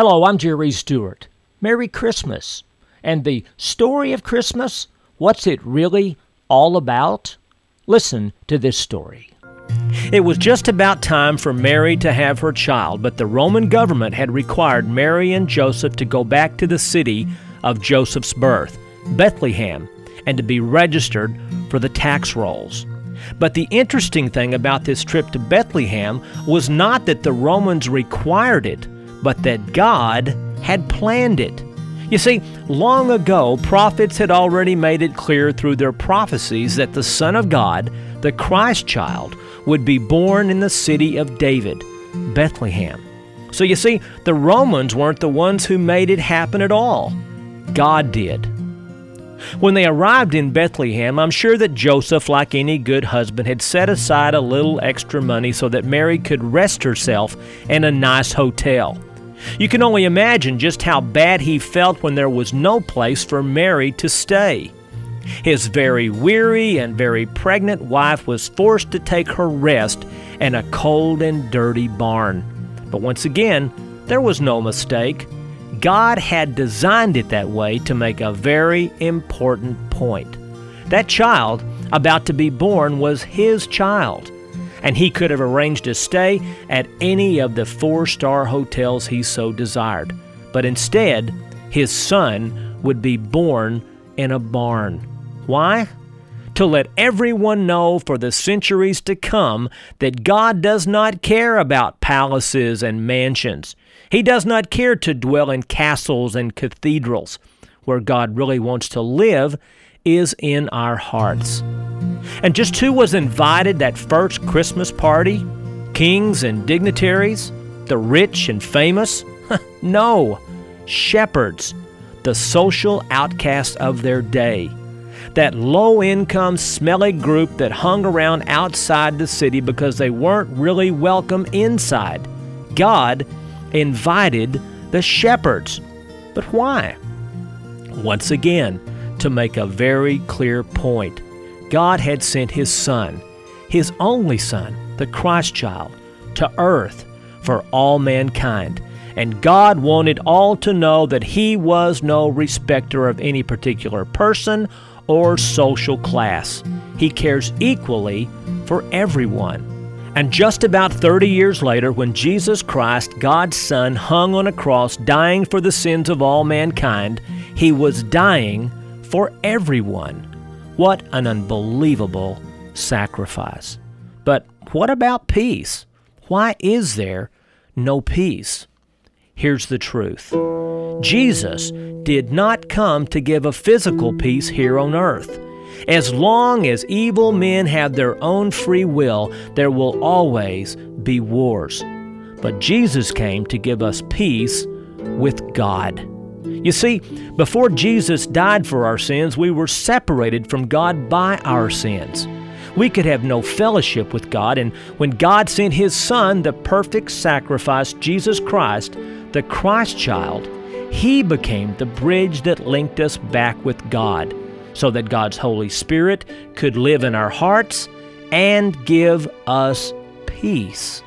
Hello, I'm Jerry Stewart. Merry Christmas. And the story of Christmas, what's it really all about? Listen to this story. It was just about time for Mary to have her child, but the Roman government had required Mary and Joseph to go back to the city of Joseph's birth, Bethlehem, and to be registered for the tax rolls. But the interesting thing about this trip to Bethlehem was not that the Romans required it, but that God had planned it. You see, long ago, prophets had already made it clear through their prophecies that the Son of God, the Christ child, would be born in the city of David, Bethlehem. So you see, the Romans weren't the ones who made it happen at all. God did. When they arrived in Bethlehem, I'm sure that Joseph, like any good husband, had set aside a little extra money so that Mary could rest herself in a nice hotel. You can only imagine just how bad he felt when there was no place for Mary to stay. His very weary and very pregnant wife was forced to take her rest in a cold and dirty barn. But once again, there was no mistake. God had designed it that way to make a very important point. That child about to be born was his child and he could have arranged a stay at any of the four star hotels he so desired. But instead, his son would be born in a barn. Why? To let everyone know for the centuries to come that God does not care about palaces and mansions. He does not care to dwell in castles and cathedrals. Where God really wants to live is in our hearts. And just who was invited that first Christmas party? Kings and dignitaries? The rich and famous? no, shepherds, the social outcasts of their day. That low income, smelly group that hung around outside the city because they weren't really welcome inside. God invited the shepherds. But why? Once again, to make a very clear point. God had sent His Son, His only Son, the Christ child, to earth for all mankind. And God wanted all to know that He was no respecter of any particular person or social class. He cares equally for everyone. And just about 30 years later, when Jesus Christ, God's Son, hung on a cross dying for the sins of all mankind, He was dying for everyone. What an unbelievable sacrifice. But what about peace? Why is there no peace? Here's the truth Jesus did not come to give a physical peace here on earth. As long as evil men have their own free will, there will always be wars. But Jesus came to give us peace with God. You see, before Jesus died for our sins, we were separated from God by our sins. We could have no fellowship with God, and when God sent His Son, the perfect sacrifice, Jesus Christ, the Christ child, He became the bridge that linked us back with God, so that God's Holy Spirit could live in our hearts and give us peace.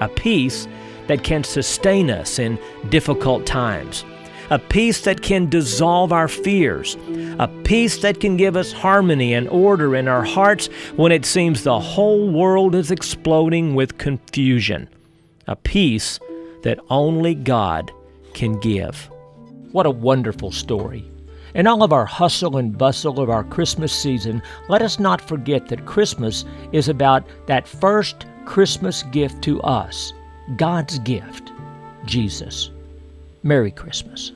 A peace that can sustain us in difficult times a peace that can dissolve our fears, a peace that can give us harmony and order in our hearts when it seems the whole world is exploding with confusion, a peace that only God can give. What a wonderful story. In all of our hustle and bustle of our Christmas season, let us not forget that Christmas is about that first Christmas gift to us God's gift, Jesus. Merry Christmas.